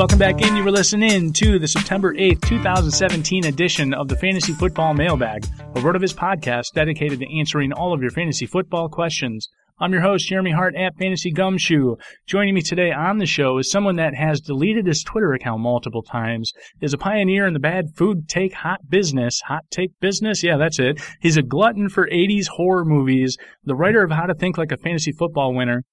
Welcome back in. You were listening to the September 8th, 2017 edition of the Fantasy Football Mailbag, a RotoViz podcast dedicated to answering all of your fantasy football questions. I'm your host, Jeremy Hart at Fantasy Gumshoe. Joining me today on the show is someone that has deleted his Twitter account multiple times, is a pioneer in the bad food take hot business. Hot take business? Yeah, that's it. He's a glutton for 80s horror movies, the writer of How to Think Like a Fantasy Football Winner,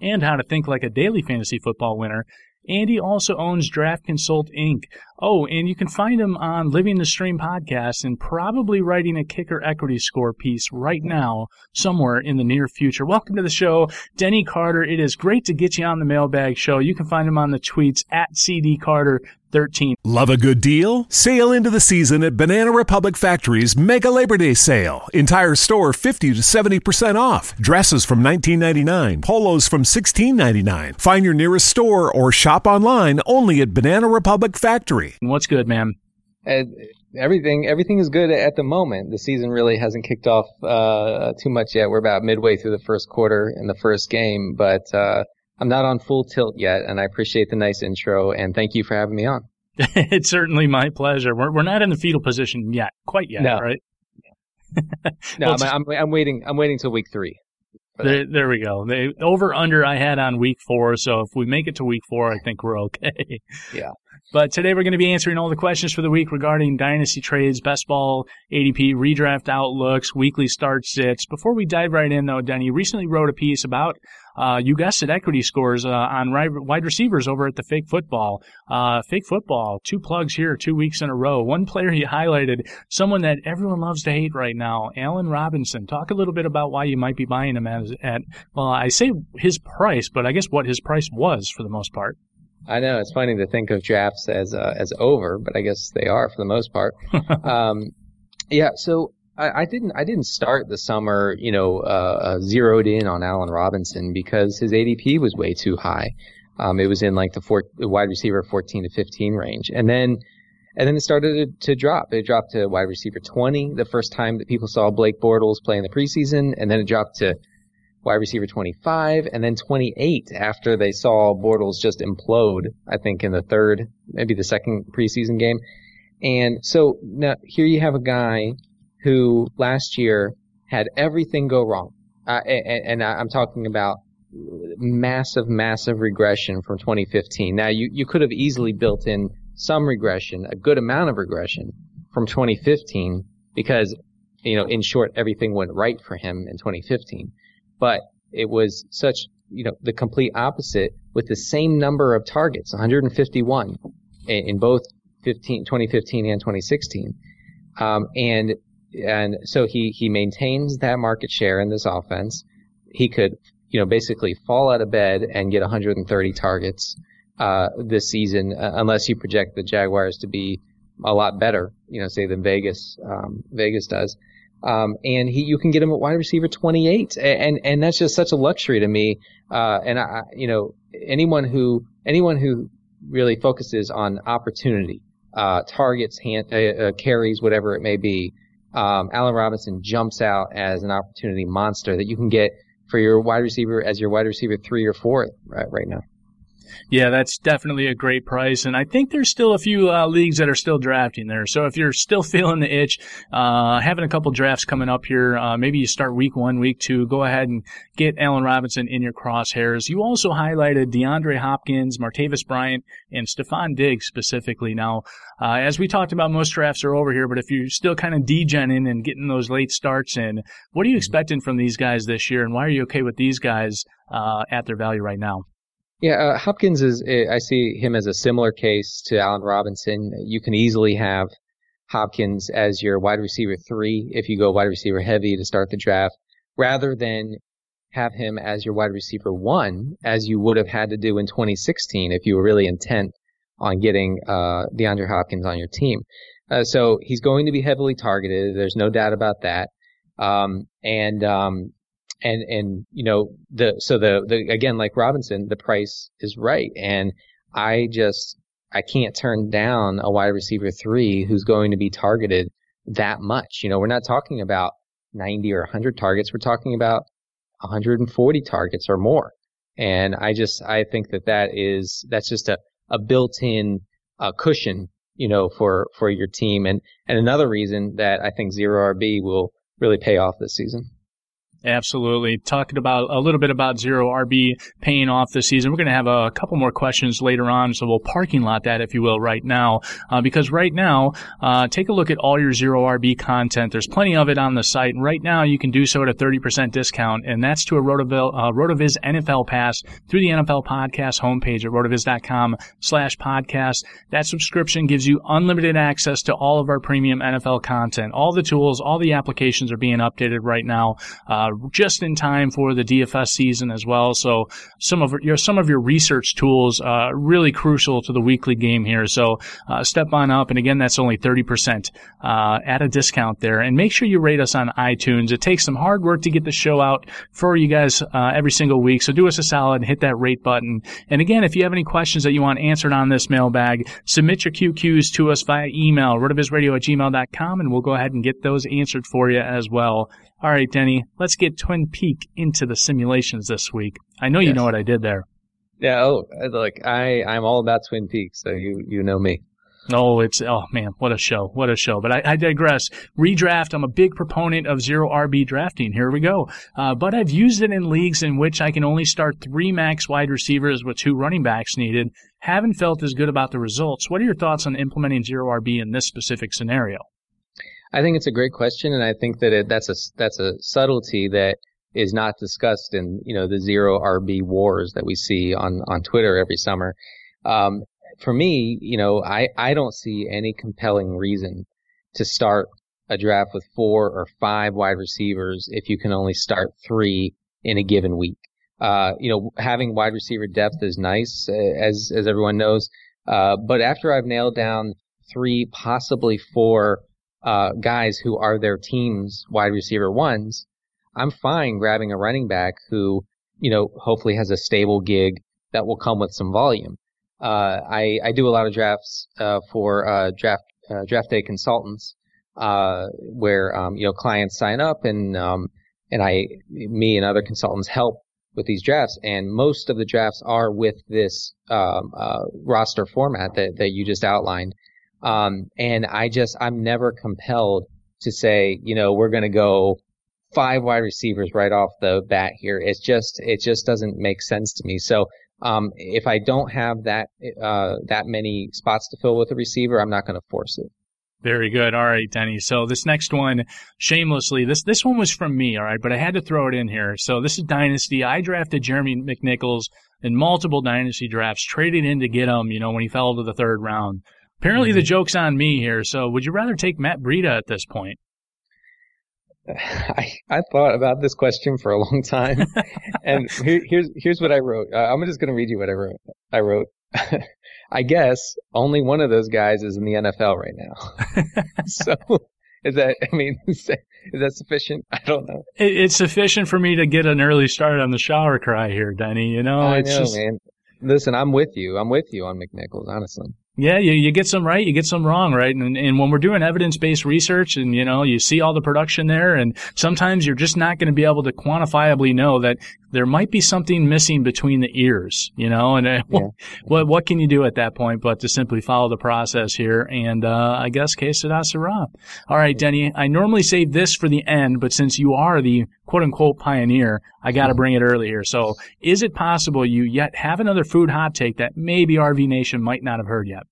and How to Think Like a Daily Fantasy Football Winner. Andy also owns Draft Consult Inc. Oh, and you can find him on Living the Stream podcast and probably writing a kicker equity score piece right now somewhere in the near future. Welcome to the show, Denny Carter. It is great to get you on the mailbag show. You can find him on the tweets at CD Carter 13. Love a good deal? Sail into the season at Banana Republic Factory's Mega Labor Day Sale. Entire store 50 to 70% off. Dresses from $19.99, polos from $16.99. Find your nearest store or shop online only at Banana Republic Factory. What's good, man? Uh, everything everything is good at the moment. The season really hasn't kicked off uh, too much yet. We're about midway through the first quarter in the first game, but uh, I'm not on full tilt yet, and I appreciate the nice intro and thank you for having me on. it's certainly my pleasure. We're we're not in the fetal position yet, quite yet, No. right? No, Well, I'm, I'm I'm waiting. I'm waiting till week three. There, there we go. The over under I had on week four, so if we make it to week four, I think we're okay. Yeah. But today we're going to be answering all the questions for the week regarding dynasty trades, best ball, ADP, redraft outlooks, weekly start sits. Before we dive right in, though, Denny recently wrote a piece about, uh, you guessed it, equity scores uh, on wide receivers over at the Fake Football. Uh, fake Football, two plugs here, two weeks in a row. One player you highlighted, someone that everyone loves to hate right now, Allen Robinson. Talk a little bit about why you might be buying him as, at, well, I say his price, but I guess what his price was for the most part. I know it's funny to think of drafts as uh, as over, but I guess they are for the most part. um, yeah, so I, I didn't I didn't start the summer, you know, uh, uh, zeroed in on Allen Robinson because his ADP was way too high. Um, it was in like the four, wide receiver 14 to 15 range, and then and then it started to, to drop. It dropped to wide receiver 20 the first time that people saw Blake Bortles play in the preseason, and then it dropped to wide receiver 25, and then 28 after they saw Bortles just implode, I think, in the third, maybe the second preseason game. And so now here you have a guy who last year had everything go wrong. Uh, and, and I'm talking about massive, massive regression from 2015. Now you, you could have easily built in some regression, a good amount of regression from 2015 because, you know, in short, everything went right for him in 2015 but it was such, you know, the complete opposite with the same number of targets, 151 in, in both 15, 2015 and 2016. Um, and, and so he, he maintains that market share in this offense. He could, you know, basically fall out of bed and get 130 targets, uh, this season, uh, unless you project the Jaguars to be a lot better, you know, say than Vegas, um, Vegas does. Um, and he, you can get him at wide receiver 28. And, and that's just such a luxury to me. Uh, and I, you know, anyone who, anyone who really focuses on opportunity, uh, targets, hand, uh, uh, carries, whatever it may be, um, Allen Robinson jumps out as an opportunity monster that you can get for your wide receiver as your wide receiver three or four right, right now. Yeah, that's definitely a great price, and I think there's still a few uh, leagues that are still drafting there. So if you're still feeling the itch, uh, having a couple drafts coming up here, uh, maybe you start week one, week two, go ahead and get Allen Robinson in your crosshairs. You also highlighted DeAndre Hopkins, Martavis Bryant, and Stefon Diggs specifically. Now, uh, as we talked about, most drafts are over here, but if you're still kind of degening and getting those late starts in, what are you expecting from these guys this year, and why are you okay with these guys uh, at their value right now? Yeah, uh, Hopkins is. Eh, I see him as a similar case to Allen Robinson. You can easily have Hopkins as your wide receiver three if you go wide receiver heavy to start the draft, rather than have him as your wide receiver one, as you would have had to do in 2016 if you were really intent on getting uh, DeAndre Hopkins on your team. Uh, so he's going to be heavily targeted. There's no doubt about that. Um, and um, and and you know the so the the again like Robinson, the price is right, and I just I can't turn down a wide receiver three who's going to be targeted that much. You know, we're not talking about 90 or 100 targets. We're talking about 140 targets or more. And I just, I think that that is, that's just a, a built-in uh, cushion, you know, for, for your team. And, and another reason that I think zero RB will really pay off this season. Absolutely. Talking about a little bit about zero RB paying off this season. We're going to have a couple more questions later on, so we'll parking lot that, if you will, right now. Uh, because right now, uh, take a look at all your zero RB content. There's plenty of it on the site, and right now you can do so at a 30% discount, and that's to a RotoViz, uh, RotoViz NFL Pass through the NFL Podcast homepage at rotoviz.com slash podcast. That subscription gives you unlimited access to all of our premium NFL content. All the tools, all the applications are being updated right now. Uh, just in time for the DFS season as well. So some of your some of your research tools uh, really crucial to the weekly game here. So uh, step on up, and again, that's only thirty percent uh, at a discount there. And make sure you rate us on iTunes. It takes some hard work to get the show out for you guys uh, every single week. So do us a solid and hit that rate button. And again, if you have any questions that you want answered on this mailbag, submit your QQs to us via email, rotovizradio at gmail.com, and we'll go ahead and get those answered for you as well. All right, Denny, let's get Twin Peak into the simulations this week. I know you know what I did there. Yeah, oh, look, I, I'm all about Twin Peaks, so you, you know me. Oh, it's oh man, what a show, what a show! But I, I digress. Redraft. I'm a big proponent of zero RB drafting. Here we go. Uh, but I've used it in leagues in which I can only start three max wide receivers with two running backs needed. Haven't felt as good about the results. What are your thoughts on implementing zero RB in this specific scenario? I think it's a great question, and I think that it, that's a that's a subtlety that is not discussed in you know the zero RB wars that we see on on Twitter every summer. Um, for me, you know, I I don't see any compelling reason to start a draft with four or five wide receivers if you can only start three in a given week. Uh, you know, having wide receiver depth is nice, uh, as as everyone knows. Uh, but after I've nailed down three, possibly four uh, guys who are their team's wide receiver ones, I'm fine grabbing a running back who, you know, hopefully has a stable gig that will come with some volume. Uh, I, I do a lot of drafts, uh, for, uh, draft, uh, draft day consultants, uh, where, um, you know, clients sign up and, um, and I, me and other consultants help with these drafts. And most of the drafts are with this, um, roster format that, that you just outlined. Um, and I just, I'm never compelled to say, you know, we're going to go five wide receivers right off the bat here. It's just, it just doesn't make sense to me. So, um, if I don't have that, uh, that many spots to fill with a receiver, I'm not going to force it. Very good. All right, Denny. So this next one, shamelessly, this this one was from me, all right, but I had to throw it in here. So this is Dynasty. I drafted Jeremy McNichols in multiple Dynasty drafts, traded in to get him, you know, when he fell to the third round. Apparently, the mm-hmm. joke's on me here. So, would you rather take Matt Breida at this point? I, I thought about this question for a long time, and here, here's here's what I wrote. Uh, I'm just going to read you what I wrote. I wrote, I guess only one of those guys is in the NFL right now. so is that? I mean, is that, is that sufficient? I don't know. It, it's sufficient for me to get an early start on the shower cry here, Denny. You know, I it's know, just... man. Listen, I'm with you. I'm with you on McNichols, honestly. Yeah, you, you get some right, you get some wrong, right? And, and when we're doing evidence-based research and, you know, you see all the production there and sometimes you're just not going to be able to quantifiably know that there might be something missing between the ears, you know, and uh, yeah. what, what can you do at that point but to simply follow the process here? And, uh, I guess que sera sera. All right, Denny, I normally save this for the end, but since you are the quote unquote pioneer, I got to bring it early here. So is it possible you yet have another food hot take that maybe RV Nation might not have heard yet?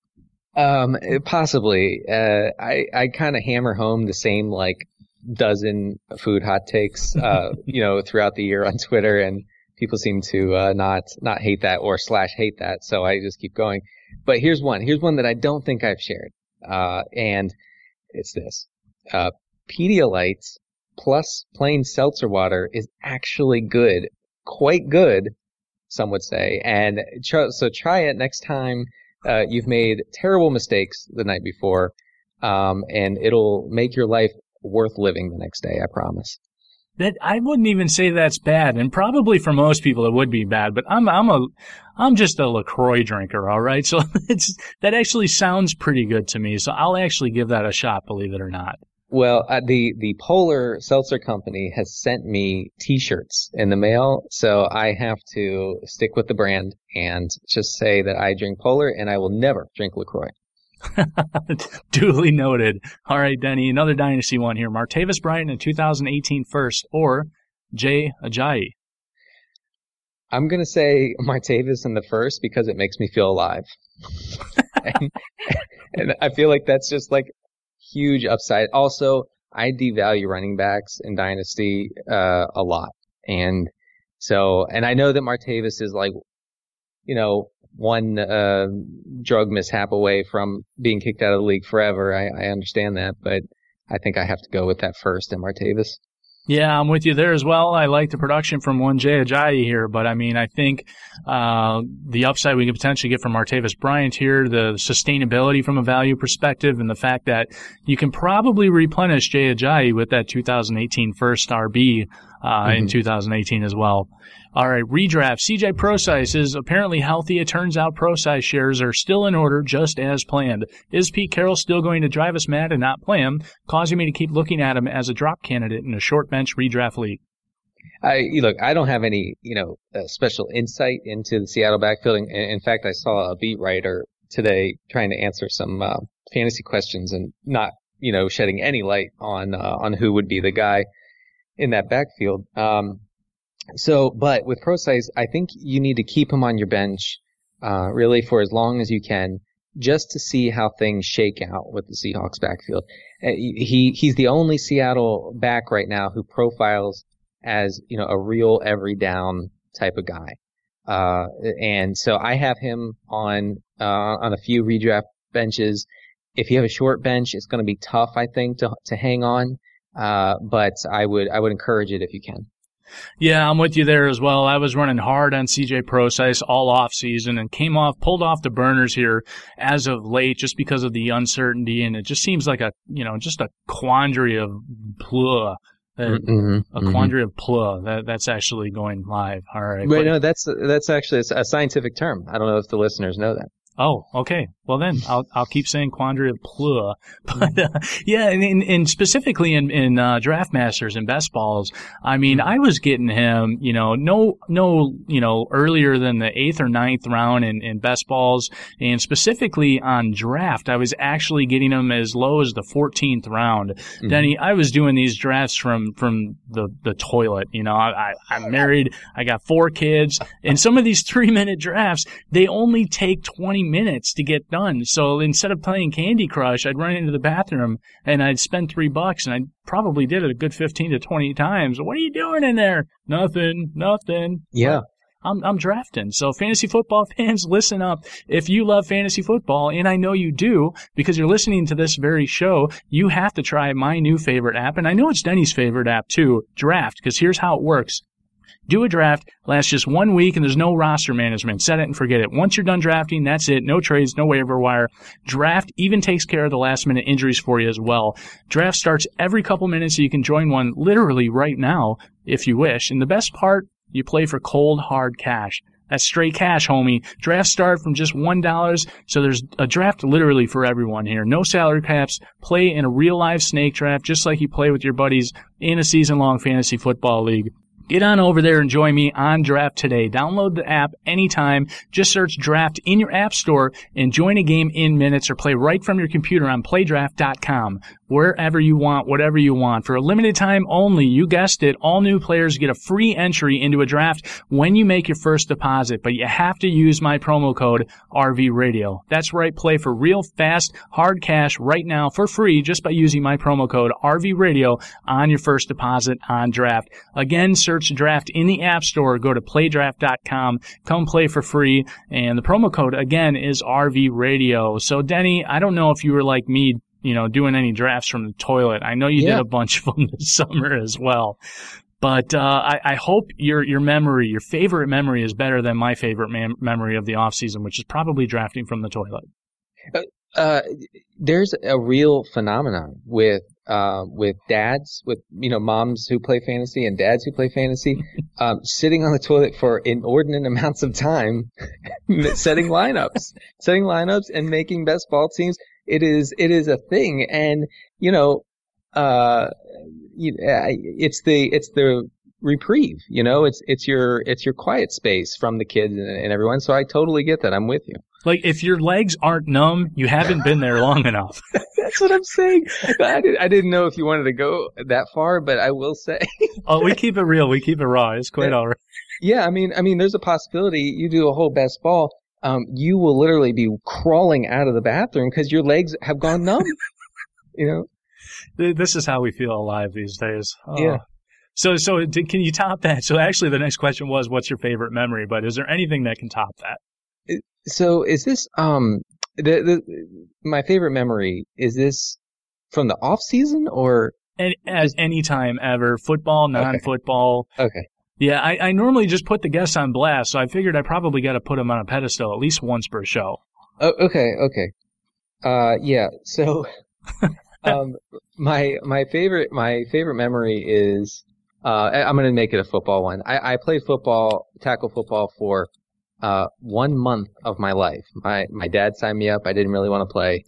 Um, possibly. Uh, I, I kind of hammer home the same, like, dozen food hot takes, uh, you know, throughout the year on Twitter, and people seem to uh, not not hate that or slash hate that. So I just keep going. But here's one. Here's one that I don't think I've shared, uh, and it's this: uh, Pedialyte plus plain seltzer water is actually good, quite good, some would say. And tr- so try it next time uh, you've made terrible mistakes the night before, um, and it'll make your life worth living the next day. I promise. That I wouldn't even say that's bad, and probably for most people it would be bad. But I'm I'm a I'm just a LaCroix drinker, all right. So it's that actually sounds pretty good to me. So I'll actually give that a shot, believe it or not. Well, uh, the the Polar Seltzer Company has sent me T-shirts in the mail, so I have to stick with the brand and just say that I drink Polar and I will never drink LaCroix. Duly noted. All right, Denny, another dynasty one here. Martavis Bryant in 2018 first, or Jay Ajayi. I'm gonna say Martavis in the first because it makes me feel alive, and, and I feel like that's just like huge upside. Also, I devalue running backs in Dynasty uh, a lot, and so and I know that Martavis is like, you know, one uh, drug mishap away from being kicked out of the league forever. I, I understand that, but I think I have to go with that first in Martavis. Yeah, I'm with you there as well. I like the production from one Jay Ajayi here, but I mean, I think uh, the upside we could potentially get from Martavis Bryant here, the sustainability from a value perspective, and the fact that you can probably replenish Jay Ajayi with that 2018 first RB uh, mm-hmm. in 2018 as well. All right, redraft. CJ Prosise is apparently healthy. It turns out Prosise shares are still in order, just as planned. Is Pete Carroll still going to drive us mad and not play him, causing me to keep looking at him as a drop candidate in a short bench redraft league? I look. I don't have any, you know, uh, special insight into the Seattle backfield. In, in fact, I saw a beat writer today trying to answer some uh, fantasy questions and not, you know, shedding any light on uh, on who would be the guy in that backfield. Um, so, but with Prosise, I think you need to keep him on your bench, uh, really for as long as you can, just to see how things shake out with the Seahawks backfield. Uh, he he's the only Seattle back right now who profiles as you know a real every down type of guy. Uh, and so I have him on uh, on a few redraft benches. If you have a short bench, it's going to be tough, I think, to to hang on. Uh, but I would I would encourage it if you can. Yeah, I'm with you there as well. I was running hard on CJ Prosise all off season and came off, pulled off the burners here as of late just because of the uncertainty. And it just seems like a, you know, just a quandary of blah. Uh, mm-hmm, a mm-hmm. quandary of plug. That that's actually going live. All right. Wait, but, no, that's that's actually a scientific term. I don't know if the listeners know that. Oh, okay. Well then, I'll I'll keep saying quandary of plur. But uh, yeah, and, and, specifically in in uh, draft masters and best balls, I mean, I was getting him, you know, no no, you know, earlier than the eighth or ninth round in, in best balls, and specifically on draft, I was actually getting him as low as the fourteenth round. Mm-hmm. Denny, I was doing these drafts from from the the toilet. You know, I, I I'm married, I got four kids, and some of these three minute drafts, they only take twenty minutes to get done. So instead of playing Candy Crush, I'd run into the bathroom and I'd spend three bucks and I probably did it a good 15 to 20 times. What are you doing in there? Nothing, nothing. Yeah. I'm, I'm drafting. So fantasy football fans, listen up. If you love fantasy football, and I know you do because you're listening to this very show, you have to try my new favorite app. And I know it's Denny's favorite app too, Draft, because here's how it works. Do a draft, lasts just one week, and there's no roster management. Set it and forget it. Once you're done drafting, that's it. No trades, no waiver wire. Draft even takes care of the last minute injuries for you as well. Draft starts every couple minutes, so you can join one literally right now if you wish. And the best part, you play for cold, hard cash. That's straight cash, homie. Drafts start from just $1, so there's a draft literally for everyone here. No salary caps. Play in a real live snake draft just like you play with your buddies in a season long fantasy football league. Get on over there and join me on Draft today. Download the app anytime. Just search Draft in your app store and join a game in minutes or play right from your computer on playdraft.com. Wherever you want, whatever you want. For a limited time only, you guessed it, all new players get a free entry into a draft when you make your first deposit, but you have to use my promo code RV Radio. That's right, play for real fast, hard cash right now for free just by using my promo code RV Radio on your first deposit on draft. Again, search draft in the App Store, go to playdraft.com, come play for free, and the promo code again is RV Radio. So, Denny, I don't know if you were like me, you know, doing any drafts from the toilet. I know you Yeah. did a bunch of them this summer as well. But uh, I, I hope your your memory, your favorite memory, is better than my favorite mem- memory of the off season, which is probably drafting from the toilet. uh, there's a real phenomenon with uh, with dads, with you know moms who play fantasy and dads who play fantasy, um, sitting on the toilet for inordinate amounts of time, setting lineups, setting lineups, and making best ball teams. It is it is a thing, and you know, uh, you, it's the it's the reprieve. You know, it's it's your it's your quiet space from the kids and, and everyone. So I totally get that. I'm with you. Like if your legs aren't numb, you haven't been there long enough. That's what I'm saying. I, did, I didn't know if you wanted to go that far, but I will say, Oh, we keep it real. We keep it raw. It's quite all right. yeah. I mean, I mean, there's a possibility you do a whole best ball. Um, you will literally be crawling out of the bathroom because your legs have gone numb. you know? This is how we feel alive these days. Oh. Yeah. So, so can you top that? So, actually, the next question was, "What's your favorite memory?" But is there anything that can top that? So is this um the the my favorite memory is this from the off season or And as any time ever, football, non-football. okay? Yeah, I, I normally just put the guests on blast, so I figured I probably got to put them on a pedestal at least once per show. Oh, okay, okay. Uh, yeah. So, um, my my favorite my favorite memory is uh, I'm gonna make it a football one. I, I played football, tackle football for uh one month of my life. My my dad signed me up. I didn't really want to play.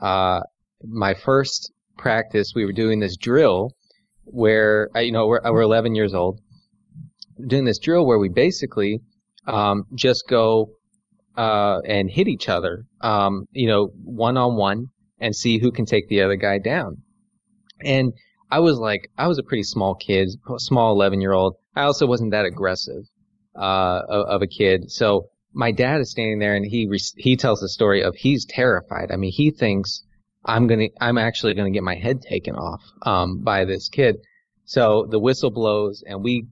Uh, my first practice, we were doing this drill where uh, you know we're we're 11 years old, doing this drill where we basically um, just go uh, and hit each other, um, you know, one on one, and see who can take the other guy down. And I was like, I was a pretty small kid, small 11 year old. I also wasn't that aggressive uh, of, a kid. So my dad is standing there, and he re- he tells the story of he's terrified. I mean, he thinks I'm gonna, I'm actually gonna get my head taken off um, by this kid. So the whistle blows, and we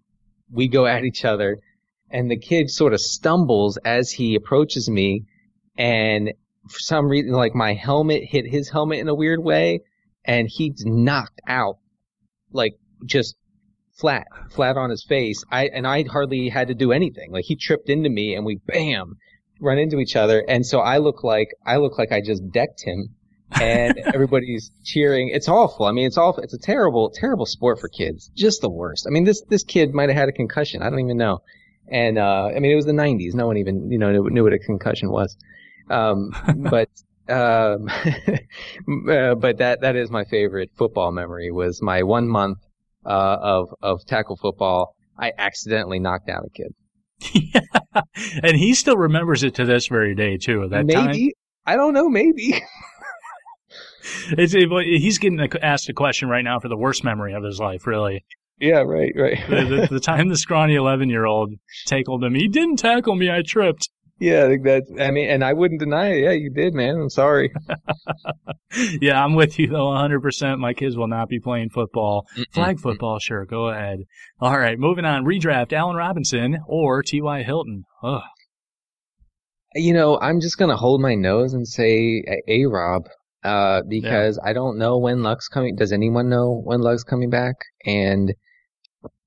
we go at each other and the kid sort of stumbles as he approaches me and for some reason like my helmet hit his helmet in a weird way and he's knocked out like just flat flat on his face. I and i hardly had to do anything. Like he tripped into me and we bam run into each other. And so i look like i look like i just decked him and everybody's cheering it's awful i mean it's awful it's a terrible terrible sport for kids just the worst i mean this this kid might have had a concussion i don't even know and uh, I mean, it was the '90s. No one even you know knew, knew what a concussion was. Um, but um, uh, but that that is my favorite football memory. Was my one month uh, of of tackle football. I accidentally knocked out a kid. yeah. And he still remembers it to this very day too. That time, I don't know. Maybe it's, it, he's getting asked a question right now for the worst memory of his life. Really, yeah. Right. Right. the, the, the time the scrawny eleven-year-old tackled him, he didn't tackle me. I tripped. yeah. I think that's. I mean, and I wouldn't deny it. Yeah, you did, man. I'm sorry. Yeah, I'm with you though, 100%. My kids will not be playing football. Flag football, sure. Go ahead. All right, moving on. Redraft: Allen Robinson or T.Y. Hilton. Ugh. You know, I'm just gonna hold my nose and say A-Rob, uh, because I don't know when Luck's coming. Does anyone know when Luck's coming back? And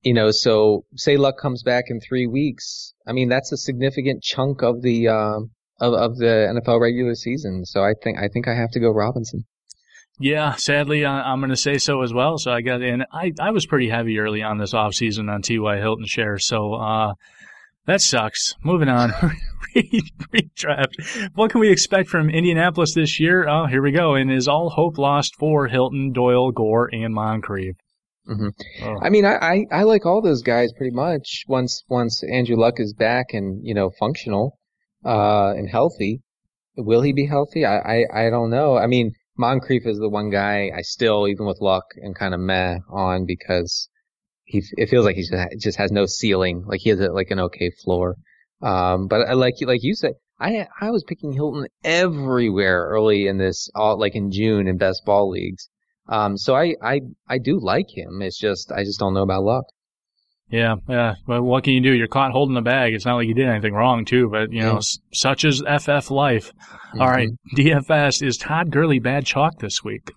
you know, so say Luck comes back in three weeks. I mean, that's a significant chunk of the um of of the NFL regular season. So I think I think I have to go Robinson. Yeah, sadly, I, I'm going to say so as well. So I got in. I, I was pretty heavy early on this offseason on T.Y. Hilton shares. So uh, that sucks. Moving on. Redraft. What can we expect from Indianapolis this year? Oh, here we go. And is all hope lost for Hilton, Doyle, Gore, and Moncrief? Mm-hmm. Oh. I mean, I, I, I like all those guys pretty much. Once once Andrew Luck is back and you know functional, uh, and healthy, will he be healthy? I, I I don't know. I mean, Moncrief is the one guy I still, even with Luck, and kind of meh on because he it feels like he just has no ceiling. Like he has a, like an okay floor. Um, but I like like you said, I I was picking Hilton everywhere early in this, all like in June in best ball leagues. Um, so I, I, I do like him. It's just, I just don't know about luck. Yeah, yeah. But what can you do? You're caught holding the bag. It's not like you did anything wrong, too. But you know, yeah. such is FF life. Mm-hmm. All right, DFS is Todd Gurley bad chalk this week.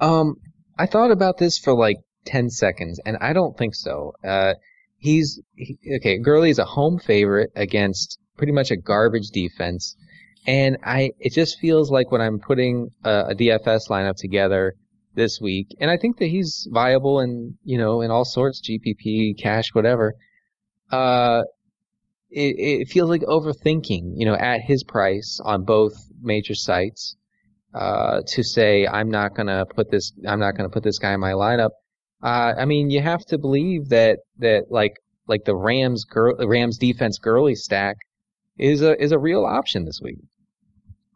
Um, I thought about this for like ten seconds, and I don't think so. Uh, he's he, okay. Gurley is a home favorite against pretty much a garbage defense. And I, it just feels like when I'm putting a, a DFS lineup together this week, and I think that he's viable and you know, in all sorts, GPP, cash, whatever. Uh, it, it feels like overthinking, you know, at his price on both major sites, uh, to say, I'm not gonna put this, I'm not gonna put this guy in my lineup. Uh, I mean, you have to believe that, that like, like the Rams, girl, Rams defense Gurley stack is a, is a real option this week.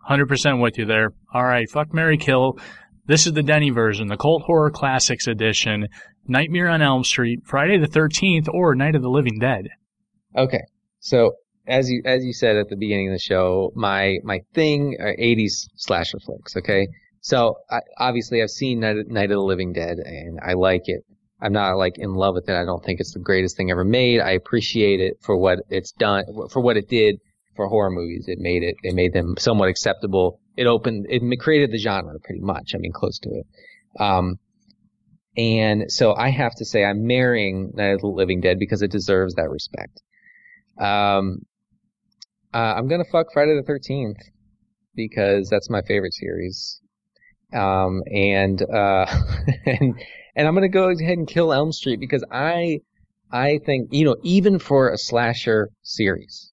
100% with you there. All right, fuck Mary Kill. This is the Denny version, the Cult Horror Classics edition. Nightmare on Elm Street, Friday the 13th, or Night of the Living Dead. Okay. So, as you as you said at the beginning of the show, my my thing are 80s slasher flicks, okay? So, I, obviously I've seen Night, Night of the Living Dead and I like it. I'm not like in love with it. I don't think it's the greatest thing ever made. I appreciate it for what it's done, for what it did for horror movies. It made it, it made them somewhat acceptable. It opened, it created the genre pretty much. I mean, close to it. Um, and so I have to say I'm marrying Night of the Living Dead because it deserves that respect. Um, uh, I'm gonna fuck Friday the 13th because that's my favorite series. Um, and, uh, and, and I'm gonna go ahead and kill Elm Street because I, I think, you know, even for a slasher series,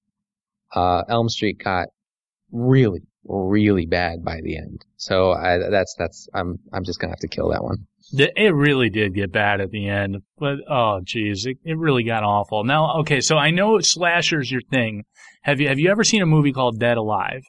uh, Elm Street got really, really bad by the end. So I, that's that's I'm I'm just gonna have to kill that one. It really did get bad at the end, but oh geez, it, it really got awful. Now, okay, so I know slasher's your thing. Have you have you ever seen a movie called Dead Alive?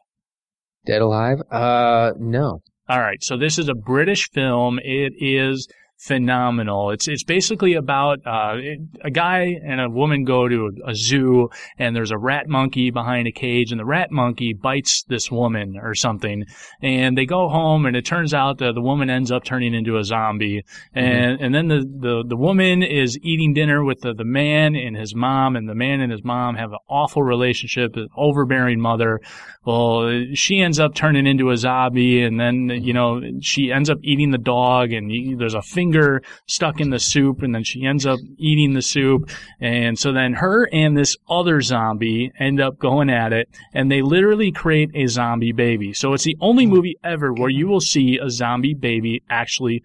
Dead Alive? Uh, no. All right, so this is a British film. It is phenomenal. It's it's basically about uh, a guy and a woman go to a, a, zoo and there's a rat monkey behind a cage and the rat monkey bites this woman or something and they go home and it turns out that the woman ends up turning into a zombie and mm-hmm. and then the, the the woman is eating dinner with the, the man and his mom and the man and his mom have an awful relationship, an overbearing mother. Well, she ends up turning into a zombie and then you know she ends up eating the dog and there's a finger finger stuck in the soup and then she ends up eating the soup. And so then her and this other zombie end up going at it and they literally create a zombie baby. So it's the only movie ever where you will see a zombie baby actually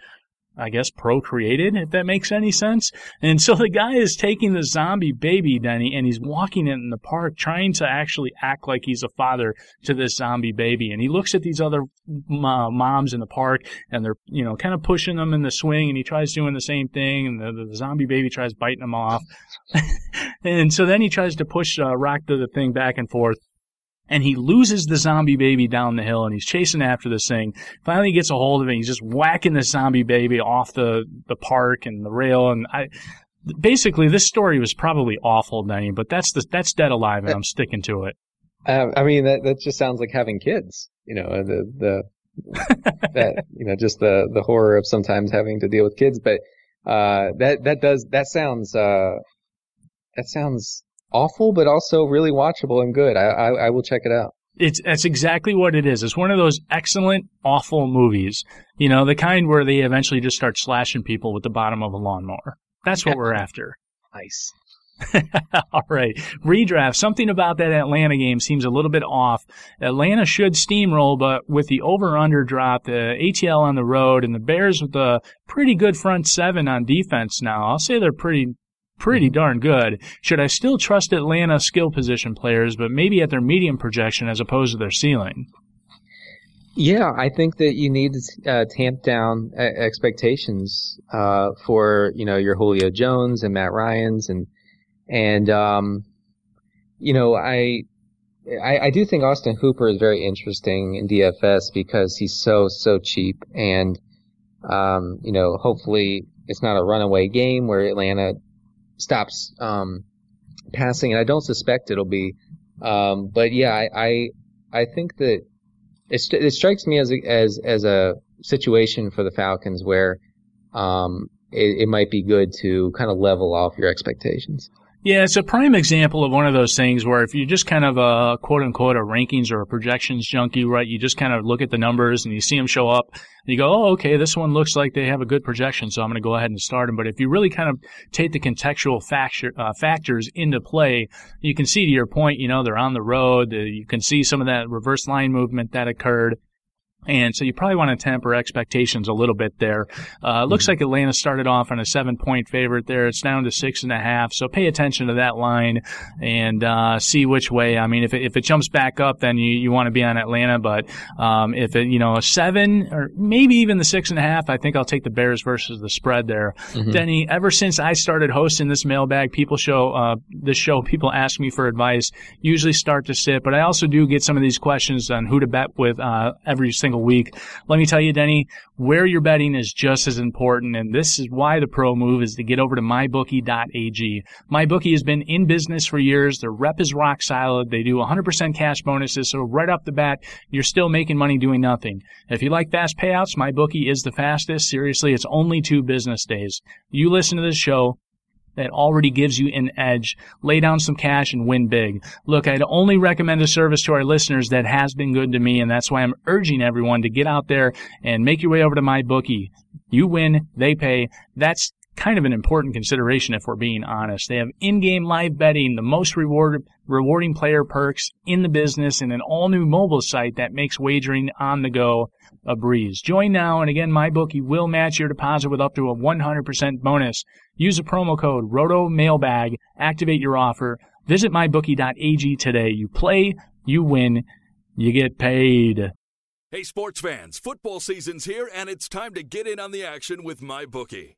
I guess, procreated, if that makes any sense. And so the guy is taking the zombie baby, Denny, and he's walking it in the park, trying to actually act like he's a father to this zombie baby. And he looks at these other uh, moms in the park, and they're, you know, kind of pushing them in the swing, and he tries doing the same thing, and the, the zombie baby tries biting him off. and so then he tries to push, uh, rock the, the thing back and forth and he loses the zombie baby down the hill and he's chasing after this thing. Finally, he gets a hold of it. he's just whacking the zombie baby off the, the park and the rail. And I, basically, this story was probably awful, Denny, but that's the, that's dead alive and I'm sticking to it. Uh, I mean, that, that just sounds like having kids, you know, the, the, that, you know, just the, the horror of sometimes having to deal with kids. But, uh, that, that does, that sounds, uh, that sounds awful, but also really watchable and good. I, I, I will check it out. It's that's exactly what it is. It's one of those excellent, awful movies. You know, the kind where they eventually just start slashing people with the bottom of a lawnmower. That's what we're after. Nice. All right. Redraft. Something about that Atlanta game seems a little bit off. Atlanta should steamroll, but with the over under drop, the ATL on the road, and the Bears with a pretty good front seven on defense now, I'll say they're pretty pretty mm-hmm. darn good. Should I still trust Atlanta skill position players, but maybe at their medium projection as opposed to their ceiling? Yeah, I think that you need to uh, tamp down uh, expectations uh, for you know your Julio Jones and Matt Ryan's and and um, you know I, I I do think Austin Hooper is very interesting in DFS because he's so so cheap and um, you know hopefully it's not a runaway game where Atlanta stops um, passing and I don't suspect it'll be um, but yeah I, I I think that it, it strikes me as a, as as a situation for the Falcons where um, it, it might be good to kind of level off your expectations. Yeah, it's a prime example of one of those things where if you're just kind of a quote unquote a rankings or a projections junkie, right? You just kind of look at the numbers and you see them show up and you go, oh, okay, this one looks like they have a good projection, so I'm going to go ahead and start them. But if you really kind of take the contextual factor, uh, factors into play, you can see to your point, you know, they're on the road. You can see some of that reverse line movement that occurred. And so you probably want to temper expectations a little bit there. Uh, looks mm-hmm. like Atlanta started off on a seven point favorite there. It's down to six and a half. So pay attention to that line and uh, see which way. I mean, if it, if it jumps back up, then you, you want to be on Atlanta. But um, if it, you know, a seven or maybe even the six and a half, I think I'll take the Bears versus the spread there. Mm-hmm. Denny, ever since I started hosting this mailbag, people show, uh, this show, people ask me for advice, usually start to sit, but I also do get some of these questions on who to bet with uh, every single single week. Let me tell you, Denny, where you're betting is just as important. And this is why the pro move is to get over to mybookie.ag. MyBookie has been in business for years. Their rep is rock solid. They do 100% cash bonuses. So right off the bat, you're still making money doing nothing. If you like fast payouts, MyBookie is the fastest. Seriously, it's only two business days. You listen to this show, that already gives you an edge. Lay down some cash and win big. Look, I'd only recommend a service to our listeners that has been good to me, and that's why I'm urging everyone to get out there and make your way over to MyBookie. You win, they pay. That's kind of an important consideration if we're being honest. They have in-game live betting, the most reward, rewarding player perks in the business, and an all-new mobile site that makes wagering on the go a breeze. Join now, and again, MyBookie will match your deposit with up to a 100% bonus. Use a promo code ROTOMAILBAG, activate your offer. Visit mybookie.ag today. You play, you win, you get paid. Hey, sports fans, football season's here, and it's time to get in on the action with MyBookie.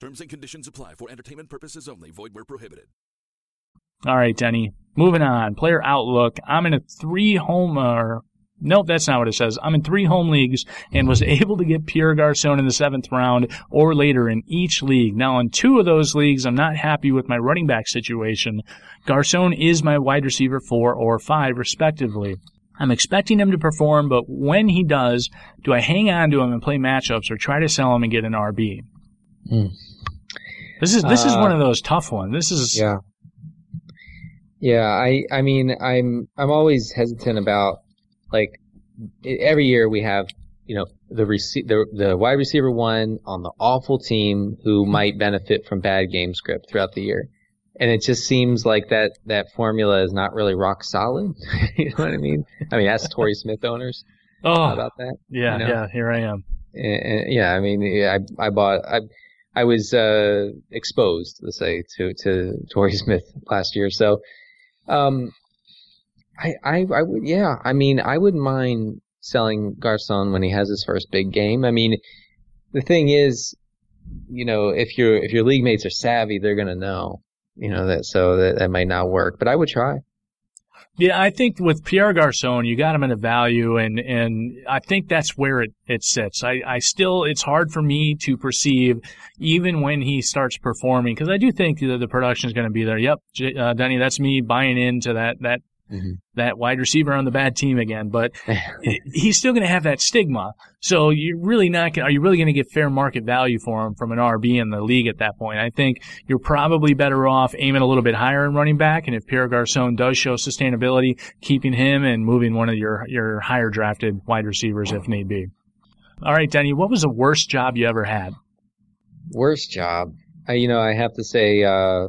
Terms and conditions apply for entertainment purposes only. Void where prohibited. All right, Denny. Moving on. Player outlook. I'm in a three homer. Nope, that's not what it says. I'm in three home leagues and was able to get Pierre Garcon in the seventh round or later in each league. Now, in two of those leagues, I'm not happy with my running back situation. Garcon is my wide receiver four or five, respectively. I'm expecting him to perform, but when he does, do I hang on to him and play matchups or try to sell him and get an RB? Mm. This is this uh, is one of uh, those tough ones. This is yeah, yeah. I I mean I'm I'm always hesitant about like every year we have you know the rece- the the wide receiver one on the awful team who hmm. might benefit from bad game script throughout the year, and it just seems like that that formula is not really rock solid. you know what I mean? I mean, ask Torrey Smith owners oh, about that. Yeah, you know? yeah. Here I am. And, and, yeah, I mean, I I bought I I was uh, exposed, let's say, to to Torrey Smith last year. So, um, I I I would yeah. I mean, I wouldn't mind selling Garcon when he has his first big game. I mean, the thing is, you know, if your if your league mates are savvy, they're gonna know, you know that. So that that might not work, but I would try. Yeah, I think with Pierre Garcon, you got him at a value, and and I think that's where it it sits. I I still it's hard for me to perceive even when he starts performing because I do think that the production is going to be there. Yep, uh, Denny, that's me buying into that that mm-hmm. that wide receiver on the bad team again. But he's still going to have that stigma. So you're really not going. Are you really going to get fair market value for him from an RB in the league at that point? I think you're probably better off aiming a little bit higher in running back, and if Pierre Garcon does show sustainability, keeping him and moving one of your your higher drafted wide receivers if need be. All right, Denny, what was the worst job you ever had? Worst job. I, you know, I have to say, uh,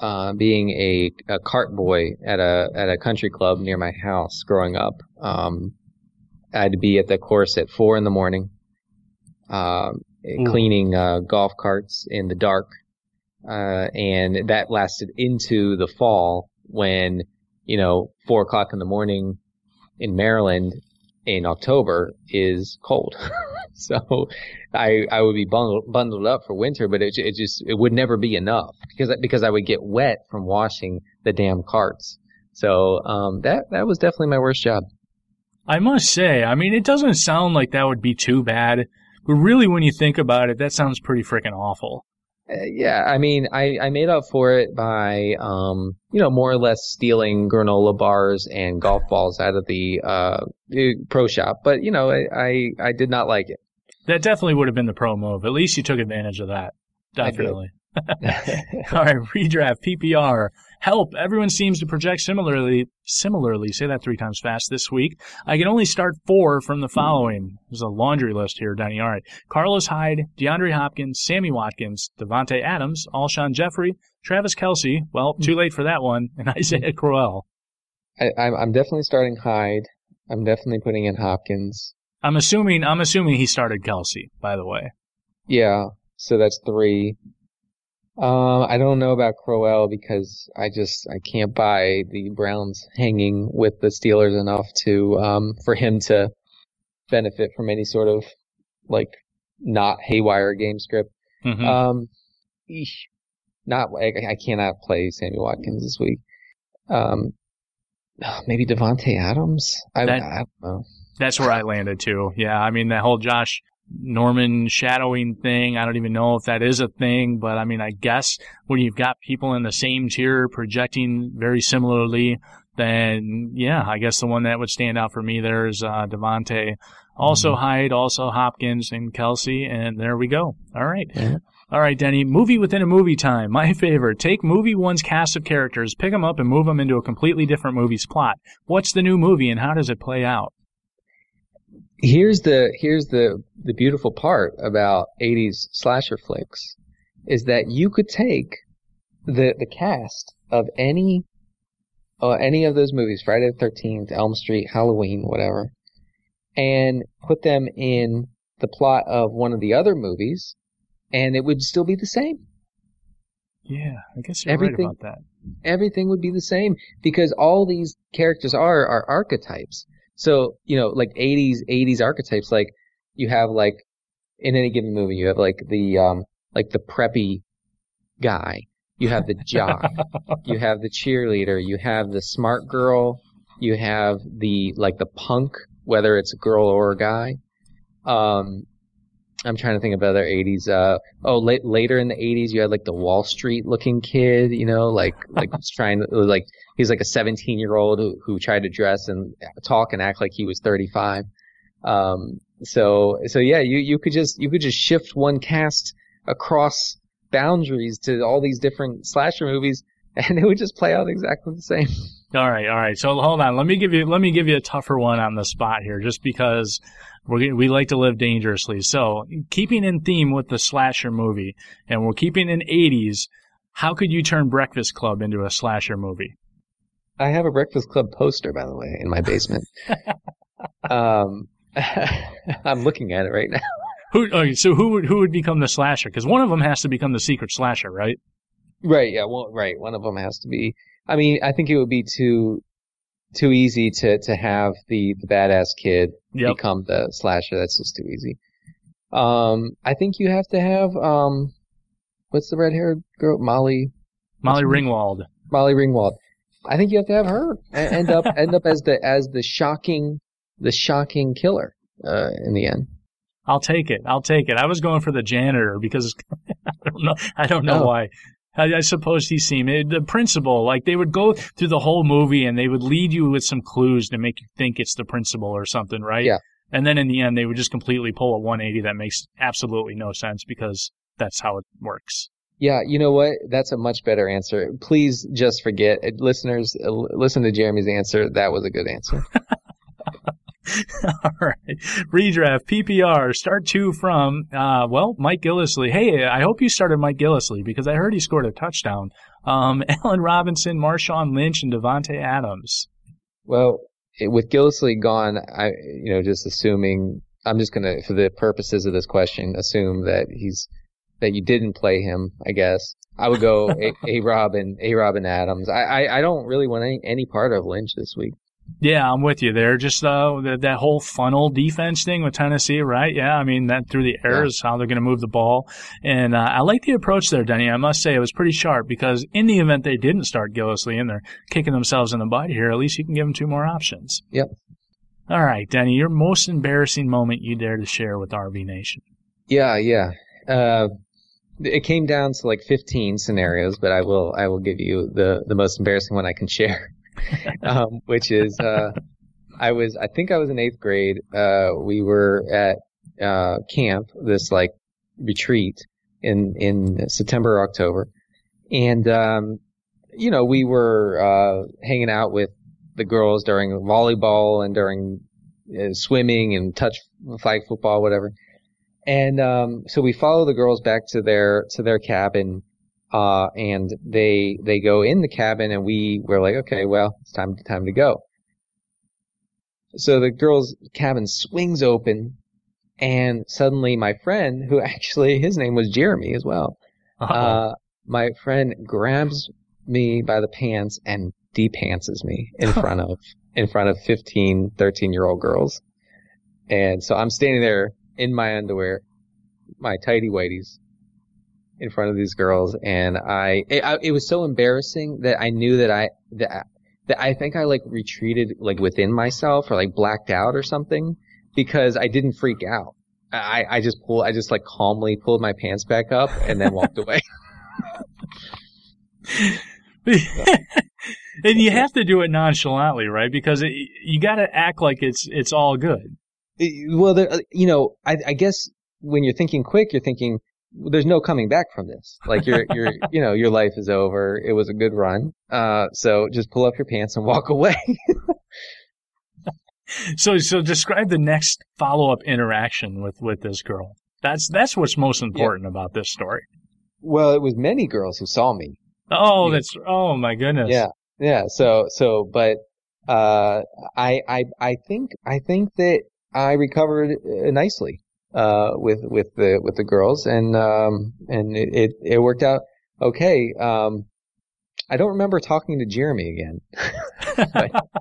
uh, being a, a cart boy at a at a country club near my house growing up. Um, I'd be at the course at four in the morning, uh, cleaning uh, golf carts in the dark, uh, and that lasted into the fall when you know four o'clock in the morning in Maryland in October is cold. so I I would be bundled bundled up for winter, but it it just it would never be enough because because I would get wet from washing the damn carts. So um, that that was definitely my worst job. I must say, I mean, it doesn't sound like that would be too bad, but really, when you think about it, that sounds pretty freaking awful. Uh, yeah, I mean, I, I made up for it by, um, you know, more or less stealing granola bars and golf balls out of the uh, pro shop. But you know, I, I, I did not like it. That definitely would have been the pro move. At least you took advantage of that. Definitely. All right, redraft PPR. Help. Everyone seems to project similarly. Similarly, say that three times fast this week. I can only start four from the following. There's a laundry list here, Danny. All right. Carlos Hyde, DeAndre Hopkins, Sammy Watkins, Davante Adams, Alshon Jeffery, Travis Kelce. Well, too late for that one, and Isaiah Crowell. I, I'm definitely starting Hyde. I'm definitely putting in Hopkins. I'm assuming. I'm assuming he started Kelce. By the way. Yeah. So that's three. Um, I don't know about Crowell because I just I can't buy the Browns hanging with the Steelers enough to um, for him to benefit from any sort of like not haywire game script. Mm-hmm. Um, eesh, not I, I, cannot play Sammy Watkins this week. Um, maybe Davante Adams. I, that, I don't know. That's where I landed too. Yeah, I mean that whole Josh Norman shadowing thing. I don't even know if that is a thing, but I mean, I guess when you've got people in the same tier projecting very similarly, then yeah, I guess the one that would stand out for me there is uh, Davante. Also mm-hmm. Hyde, also Hopkins and Kelce, and there we go. All right. Yeah. All right, Denny. Movie within a movie time. My favorite. Take movie one's cast of characters, pick them up, and move them into a completely different movie's plot. What's the new movie, and how does it play out? Here's the here's the the beautiful part about 80s slasher flicks is that you could take the the cast of any uh, any of those movies Friday the 13th Elm Street Halloween whatever and put them in the plot of one of the other movies and it would still be the same. Yeah i guess you're everything, right about that. Everything would be the same because all these characters are are archetypes so, you know, like 80s, 80s archetypes, like you have like in any given movie, you have like the, um, like the preppy guy. You have the jock. you have the cheerleader. You have the smart girl. You have the, like the punk, whether it's a girl or a guy. Um, I'm trying to think of other 80s. Uh, oh, late, later in the 80s, you had like the Wall Street looking kid, you know, like, like trying to, like, he's like a 17 year old who, who tried to dress and talk and act like he was 35. Um, so, so yeah, you, you could just, you could just shift one cast across boundaries to all these different slasher movies and it would just play out exactly the same. All right, all right. So hold on. Let me give you let me give you a tougher one on the spot here, just because we we like to live dangerously. So keeping in theme with the slasher movie, and we're keeping in '80s. How could you turn Breakfast Club into a slasher movie? I have a Breakfast Club poster, by the way, in my basement. um, I'm looking at it right now. Who? Okay, so who would who would become the slasher? Because one of them has to become the secret slasher, right? Right. Yeah. Well, right. One of them has to be. I mean, I think it would be too too easy to to have the the badass kid yep. become the slasher. That's just too easy. Um, I think you have to have um, what's the red haired girl? Molly. Molly Ringwald. Molly Ringwald. I think you have to have her end up end up as the as the shocking the shocking killer uh, in the end. I'll take it. I'll take it. I was going for the janitor because I don't know. I don't know Oh. why. I, I suppose he seemed it- the principal. Like they would go through the whole movie and they would lead you with some clues to make you think it's the principal or something, right? Yeah. And then in the end, they would just completely pull a 180 that makes absolutely no sense because that's how it works. Yeah, you know what? That's a much better answer. Please just forget, uh, listeners. Uh, listen to Jeremy's answer. That was a good answer. All right. Redraft, PPR, start two from, uh, well, Mike Gillislee. Hey, I hope you started Mike Gillislee because I heard he scored a touchdown. Um, Allen Robinson, Marshawn Lynch, and Davante Adams. Well, it, with Gillislee gone, I you know just assuming I'm just gonna for the purposes of this question assume that he's that you didn't play him. I guess I would go a, A-Rob and A-Rob and Adams. I, I I don't really want any any part of Lynch this week. Yeah, I'm with you there. Just uh, that, that whole funnel defense thing with Tennessee, right? Yeah, I mean that through the air Yeah. is how they're going to move the ball, and uh, I like the approach there, Denny. I must say it was pretty sharp because in the event they didn't start Gillislee and they're kicking themselves in the butt here, at least you can give them two more options. Yep. All right, Denny, your most embarrassing moment you dare to share with RV Nation. Yeah, yeah. Uh, it came down to like 15 scenarios, but I will I will give you the the most embarrassing one I can share, um, which is uh, I was I think I was in eighth grade. Uh, we were at uh, camp, this like retreat in in September or October, and um, you know we were uh, hanging out with the girls during volleyball and during uh, swimming and touch flag football, whatever. And um, so we follow the girls back to their to their cabin, uh, and they they go in the cabin, and we were like, okay, well, it's time time to go. So the girls' cabin swings open, and suddenly my friend, who actually his name was Jeremy as well, Uh-oh. uh, my friend grabs me by the pants and depantses me in front of in front of 15, 13 year old girls. And so I'm standing there in my underwear, my tidy whities, in front of these girls, and I it, I it was so embarrassing that I knew that I that I- that I think I like retreated like within myself or like blacked out or something because I didn't freak out. I I just pulled I just like calmly pulled my pants back up and then walked away. and you have to do it nonchalantly, right? Because it, you got to act like it's it's all good. well, there, uh, you know, I, I guess when you're thinking quick, you're thinking there's no coming back from this. Like your your you know your life is over. It was a good run. Uh, so just pull up your pants and walk away. So so describe the next follow up interaction with with this girl. That's that's what's most important about this story. well, it was many girls who saw me. Oh, Yeah. that's oh my goodness. Yeah, yeah. So so, but uh, I I I think I think that I recovered uh, nicely uh with with the with the girls and um and it it, it worked out okay. Um, I don't remember talking to Jeremy again.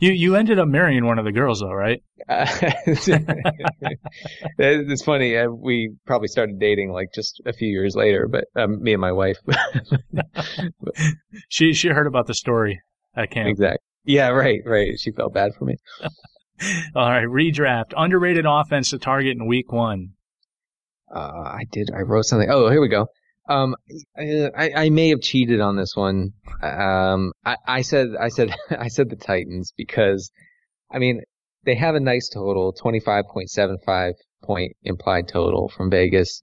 You you ended up marrying one of the girls though, right? Uh, it's funny. We probably started dating like just a few years later, but um, me and my wife. She she heard about the story at camp. exactly. Yeah, right, right. She felt bad for me. All right, redraft. Underrated offense to target in week one. Uh, I did. I wrote something. Oh, here we go. Um, I, I may have cheated on this one. Um, I, I said, I said, I said the Titans because, I mean, they have a nice total, 25.75 point implied total from Vegas.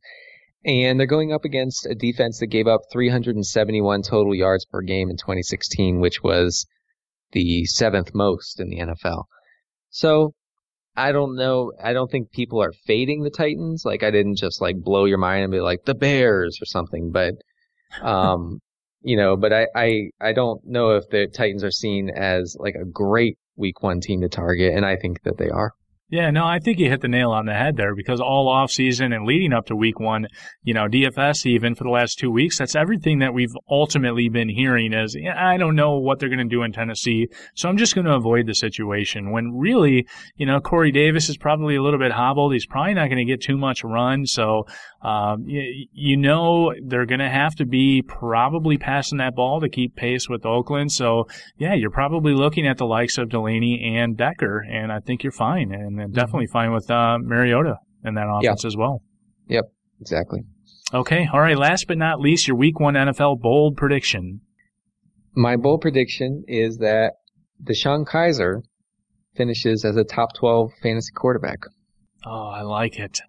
And they're going up against a defense that gave up 371 total yards per game in 2016, which was the seventh most in the NFL. So I don't know. I don't think people are fading the Titans. Like I didn't just like blow your mind and be like the Bears or something. But, um, you know, but I, I, I don't know if the Titans are seen as like a great week one team to target. And I think that they are. Yeah, no, I think you hit the nail on the head there because all off season and leading up to week one, you know, DFS even for the last two weeks, that's everything that we've ultimately been hearing is, I don't know what they're going to do in Tennessee. So I'm just going to avoid the situation when really, you know, Corey Davis is probably a little bit hobbled. He's probably not going to get too much run. So, um, you, you know, they're going to have to be probably passing that ball to keep pace with Oakland. So yeah, you're probably looking at the likes of Delanie and Decker and I think you're fine. And and mm-hmm. definitely fine with uh, Mariota in that offense as well. Yep, exactly. Okay, all right. Last but not least, your Week One NFL bold prediction. My bold prediction is that DeShone Kizer finishes as a top twelve fantasy quarterback. Oh, I like it.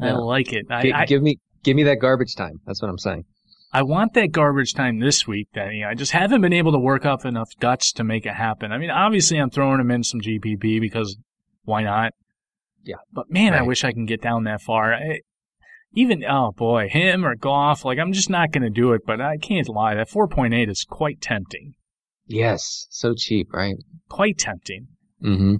I like it. I, I, give me give me that garbage time. That's what I'm saying. I want that garbage time this week, Danny. I just haven't been able to work up enough guts to make it happen. I mean, obviously, I'm throwing him in some GPP because why not? Yeah. But man, right. I wish I can get down that far. I, even oh boy, him or Goff, like I'm just not going to do it. But I can't lie, that 4.8 is quite tempting. Yes, so cheap, right? Quite tempting. Mm-hmm.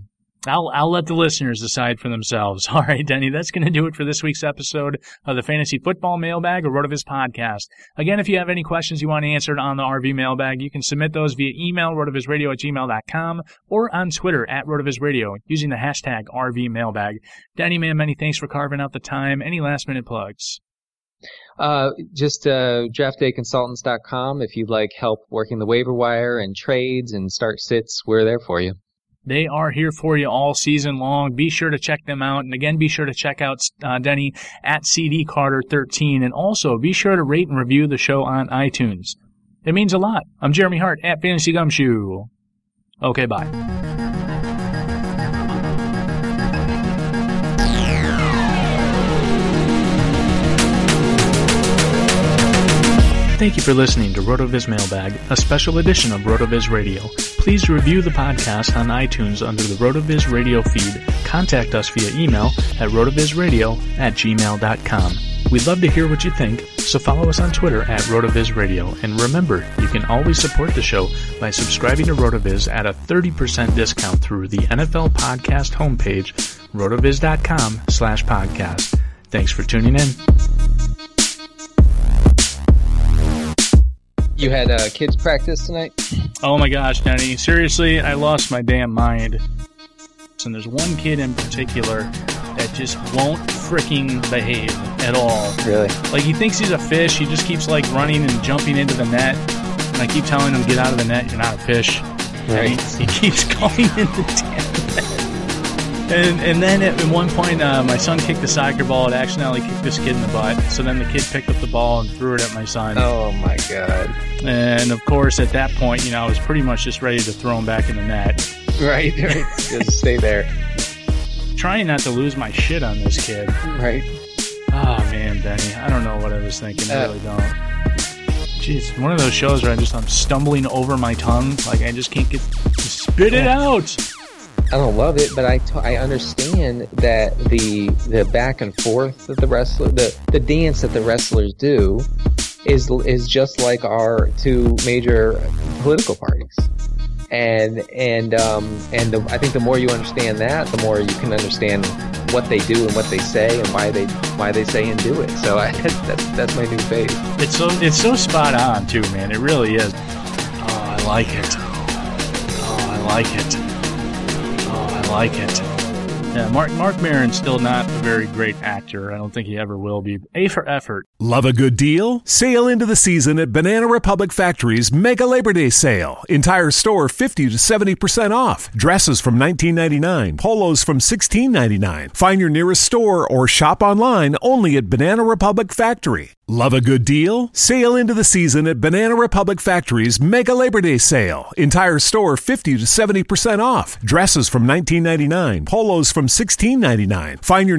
I'll I'll let the listeners decide for themselves. All right, Denny, that's going to do it for this week's episode of the Fantasy Football Mailbag or RotoViz podcast. Again, if you have any questions you want answered on the RV Mailbag, you can submit those via email rotovizradio at gmail.com or on Twitter at rotovizradio using the hashtag RV Mailbag. Denny, man, many thanks for carving out the time. Any last minute plugs? Uh, just uh, draftdayconsultants.com. If you'd like help working the waiver wire and trades and start sits, we're there for you. They are here for you all season long. Be sure to check them out. And again, be sure to check out uh, Denny at CD Carter 13. And also be sure to rate and review the show on iTunes. It means a lot. I'm Jeremy Hart at Fantasy Gumshoe. Okay, bye. Thank you for listening to RotoViz Mailbag, a special edition of RotoViz Radio. Please review the podcast on iTunes under the RotoViz Radio feed. Contact us via email at rotovizradio at gmail.com. We'd love to hear what you think, so follow us on Twitter at RotoViz Radio. And remember, you can always support the show by subscribing to RotoViz at a 30% discount through the NFL Podcast homepage, rotoviz.com slash podcast. Thanks for tuning in. You had uh, kids practice tonight? Oh my gosh, Danny. Seriously, I lost my damn mind. And there's one kid in particular that just won't freaking behave at all. Really? Like he thinks he's a fish. He just keeps like running and jumping into the net. And I keep telling him, get out of the net. You're not a fish. Right. He, he, keeps going in the damn net. And, and then at one point, uh, my son kicked the soccer ball. It accidentally kicked this kid in the butt. So then the kid picked up the ball and threw it at my son. Oh my god! And of course, at that point, you know, I was pretty much just ready to throw him back in the net. Right, right. just stay there. Trying not to lose my shit on this kid. Right. Oh man, Benny, I don't know what I was thinking. I uh, really don't. Jeez, one of those shows where I just I'm stumbling over my tongue, like I just can't get spit it out. I don't love it, but I, t- I understand that the the back and forth that the wrestler the the dance that the wrestlers do is is just like our two major political parties. And and um, and the, I think the more you understand that, the more you can understand what they do and what they say and why they why they say and do it. So I, that's that's my new phase. It's so it's so spot on too, man. It really is. Oh, I like it. Oh, I like it like it. Yeah, Mark Mark Maron's still not very great actor. I don't think he ever will be. A for effort. Love a good deal? Sail into the season at Banana Republic Factory's Mega Labor Day Sale. Entire store 50 to 70% off. Dresses from 19.99, polos from 16.99. Find your nearest store or shop online only at Banana Republic Factory. Love a good deal? Sail into the season at Banana Republic Factory's Mega Labor Day Sale. Entire store 50 to 70% off. Dresses from 19.99, polos from 16.99. Find your